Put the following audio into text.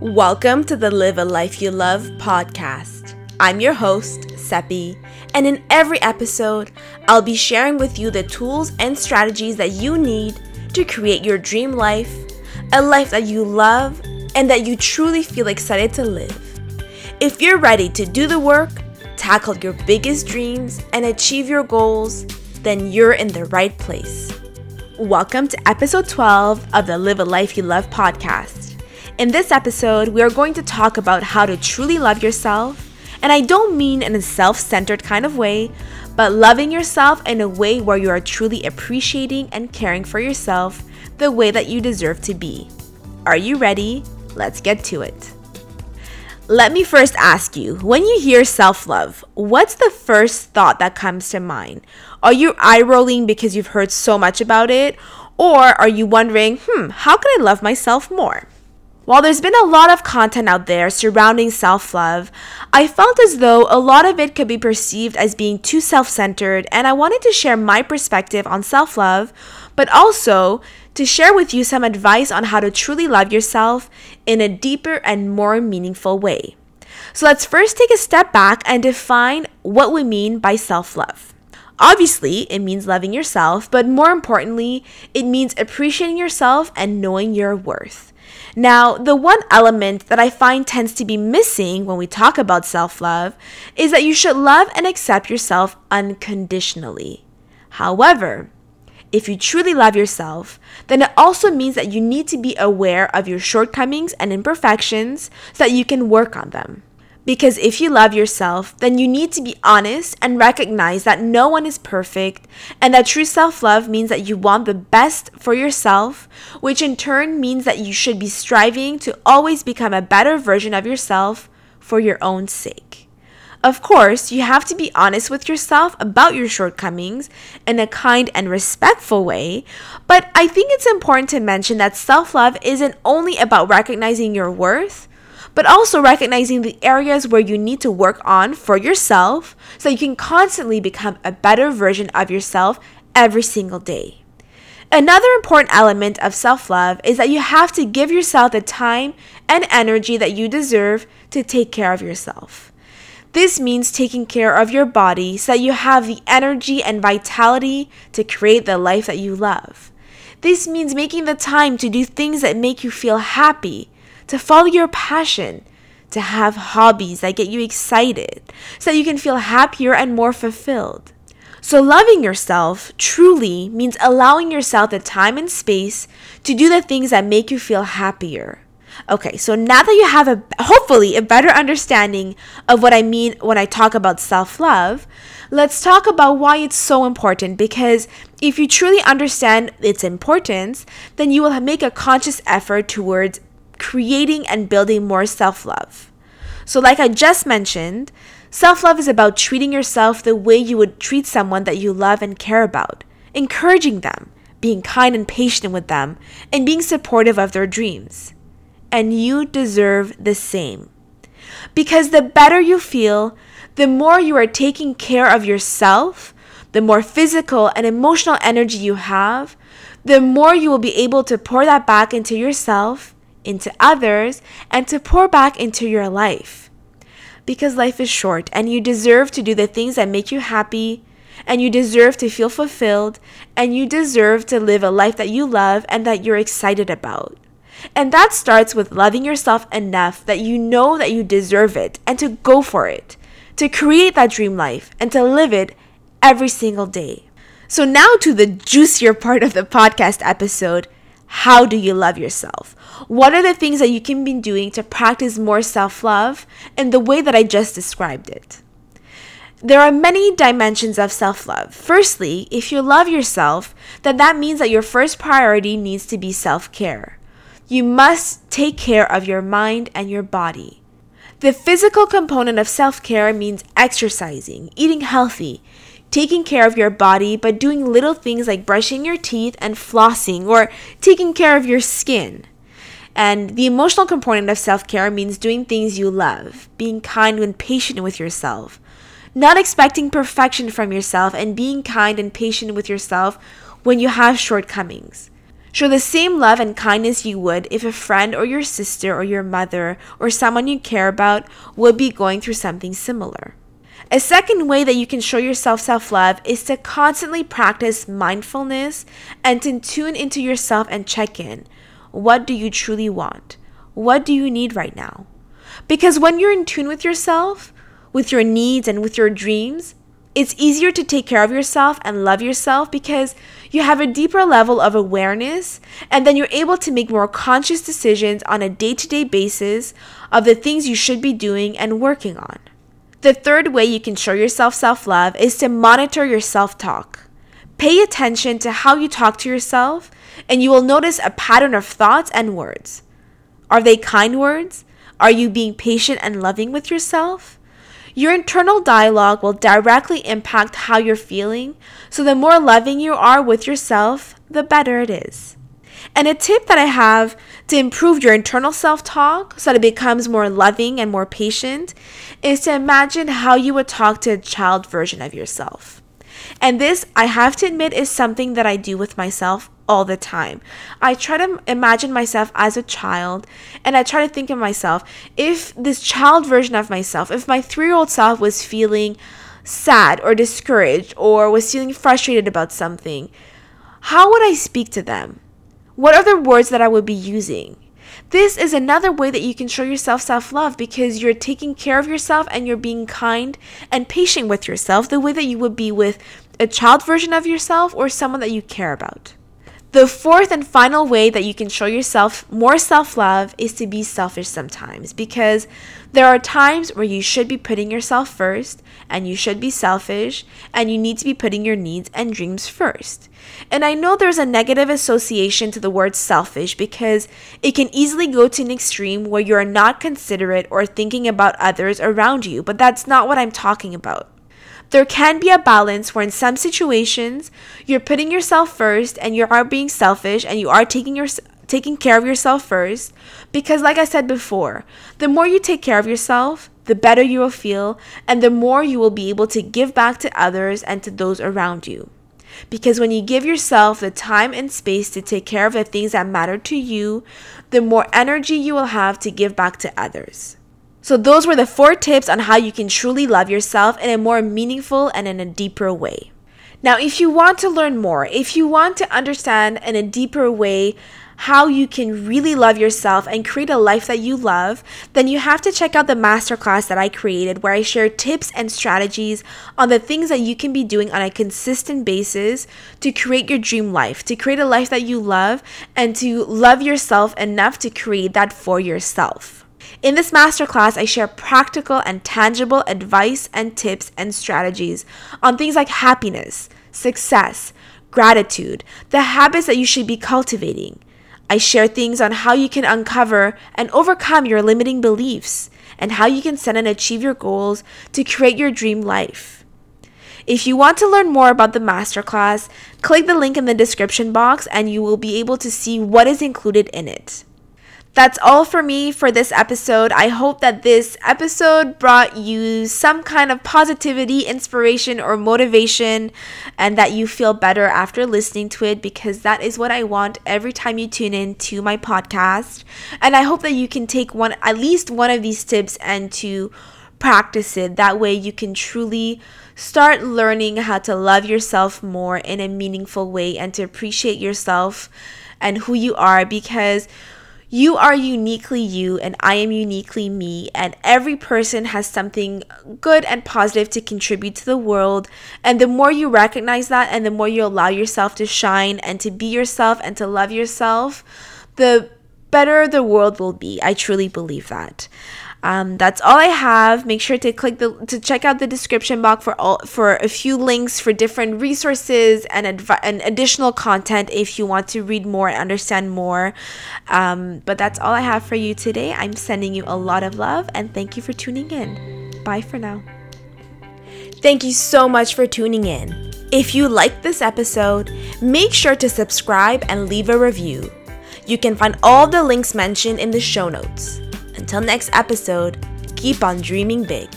Welcome to the Live a Life You Love podcast. I'm your host, Seppi, and in every episode, I'll be sharing with you the tools and strategies that you need to create your dream life, a life that you love and that you truly feel excited to live. If you're ready to do the work, tackle your biggest dreams, and achieve your goals, then you're in the right place. Welcome to episode 12 of the Live a Life You Love podcast. In this episode, we are going to talk about how to truly love yourself. And I don't mean in a self centered kind of way, but loving yourself in a way where you are truly appreciating and caring for yourself the way that you deserve to be. Are you ready? Let's get to it. Let me first ask you when you hear self love, what's the first thought that comes to mind? Are you eye rolling because you've heard so much about it? Or are you wondering, hmm, how can I love myself more? While there's been a lot of content out there surrounding self love, I felt as though a lot of it could be perceived as being too self centered, and I wanted to share my perspective on self love, but also to share with you some advice on how to truly love yourself in a deeper and more meaningful way. So let's first take a step back and define what we mean by self love. Obviously, it means loving yourself, but more importantly, it means appreciating yourself and knowing your worth. Now, the one element that I find tends to be missing when we talk about self love is that you should love and accept yourself unconditionally. However, if you truly love yourself, then it also means that you need to be aware of your shortcomings and imperfections so that you can work on them. Because if you love yourself, then you need to be honest and recognize that no one is perfect, and that true self love means that you want the best for yourself, which in turn means that you should be striving to always become a better version of yourself for your own sake. Of course, you have to be honest with yourself about your shortcomings in a kind and respectful way, but I think it's important to mention that self love isn't only about recognizing your worth but also recognizing the areas where you need to work on for yourself so you can constantly become a better version of yourself every single day. Another important element of self love is that you have to give yourself the time and energy that you deserve to take care of yourself. This means taking care of your body so that you have the energy and vitality to create the life that you love. This means making the time to do things that make you feel happy to follow your passion, to have hobbies that get you excited so that you can feel happier and more fulfilled. So, loving yourself truly means allowing yourself the time and space to do the things that make you feel happier. Okay, so now that you have a hopefully a better understanding of what I mean when I talk about self love, let's talk about why it's so important because if you truly understand its importance, then you will make a conscious effort towards creating and building more self love. So, like I just mentioned, self love is about treating yourself the way you would treat someone that you love and care about, encouraging them, being kind and patient with them, and being supportive of their dreams. And you deserve the same. Because the better you feel, the more you are taking care of yourself, the more physical and emotional energy you have, the more you will be able to pour that back into yourself into others, and to pour back into your life. Because life is short and you deserve to do the things that make you happy, and you deserve to feel fulfilled, and you deserve to live a life that you love and that you're excited about. And that starts with loving yourself enough that you know that you deserve it and to go for it, to create that dream life and to live it every single day. So, now to the juicier part of the podcast episode how do you love yourself? What are the things that you can be doing to practice more self love in the way that I just described it? There are many dimensions of self love. Firstly, if you love yourself, then that means that your first priority needs to be self care. You must take care of your mind and your body. The physical component of self care means exercising, eating healthy, taking care of your body, by doing little things like brushing your teeth and flossing or taking care of your skin. And the emotional component of self care means doing things you love, being kind and patient with yourself, not expecting perfection from yourself, and being kind and patient with yourself when you have shortcomings. Show the same love and kindness you would if a friend or your sister or your mother or someone you care about would be going through something similar. A second way that you can show yourself self love is to constantly practice mindfulness and to tune into yourself and check in. What do you truly want? What do you need right now? Because when you're in tune with yourself, with your needs, and with your dreams, it's easier to take care of yourself and love yourself because you have a deeper level of awareness, and then you're able to make more conscious decisions on a day to day basis of the things you should be doing and working on. The third way you can show yourself self love is to monitor your self talk. Pay attention to how you talk to yourself, and you will notice a pattern of thoughts and words. Are they kind words? Are you being patient and loving with yourself? Your internal dialogue will directly impact how you're feeling, so the more loving you are with yourself, the better it is. And a tip that I have to improve your internal self talk so that it becomes more loving and more patient is to imagine how you would talk to a child version of yourself. And this, I have to admit, is something that I do with myself all the time. I try to imagine myself as a child and I try to think of myself if this child version of myself, if my three year old self was feeling sad or discouraged or was feeling frustrated about something, how would I speak to them? What are the words that I would be using? This is another way that you can show yourself self love because you're taking care of yourself and you're being kind and patient with yourself the way that you would be with a child version of yourself or someone that you care about. The fourth and final way that you can show yourself more self love is to be selfish sometimes because there are times where you should be putting yourself first and you should be selfish and you need to be putting your needs and dreams first. And I know there's a negative association to the word selfish because it can easily go to an extreme where you're not considerate or thinking about others around you, but that's not what I'm talking about. There can be a balance where in some situations you're putting yourself first and you are being selfish and you are taking your taking care of yourself first because like I said before, the more you take care of yourself, the better you will feel and the more you will be able to give back to others and to those around you. Because when you give yourself the time and space to take care of the things that matter to you, the more energy you will have to give back to others. So, those were the four tips on how you can truly love yourself in a more meaningful and in a deeper way. Now, if you want to learn more, if you want to understand in a deeper way how you can really love yourself and create a life that you love, then you have to check out the masterclass that I created where I share tips and strategies on the things that you can be doing on a consistent basis to create your dream life, to create a life that you love, and to love yourself enough to create that for yourself. In this masterclass, I share practical and tangible advice and tips and strategies on things like happiness, success, gratitude, the habits that you should be cultivating. I share things on how you can uncover and overcome your limiting beliefs and how you can set and achieve your goals to create your dream life. If you want to learn more about the masterclass, click the link in the description box and you will be able to see what is included in it. That's all for me for this episode. I hope that this episode brought you some kind of positivity, inspiration, or motivation, and that you feel better after listening to it because that is what I want every time you tune in to my podcast. And I hope that you can take one, at least one of these tips, and to practice it. That way, you can truly start learning how to love yourself more in a meaningful way and to appreciate yourself and who you are because you are uniquely you, and I am uniquely me, and every person has something good and positive to contribute to the world. And the more you recognize that, and the more you allow yourself to shine and to be yourself and to love yourself, the better the world will be. I truly believe that. Um, that's all I have. Make sure to click the to check out the description box for all for a few links for different resources and and additional content if you want to read more and understand more. Um, but that's all I have for you today. I'm sending you a lot of love and thank you for tuning in. Bye for now. Thank you so much for tuning in. If you liked this episode, make sure to subscribe and leave a review. You can find all the links mentioned in the show notes. Until next episode, keep on dreaming big.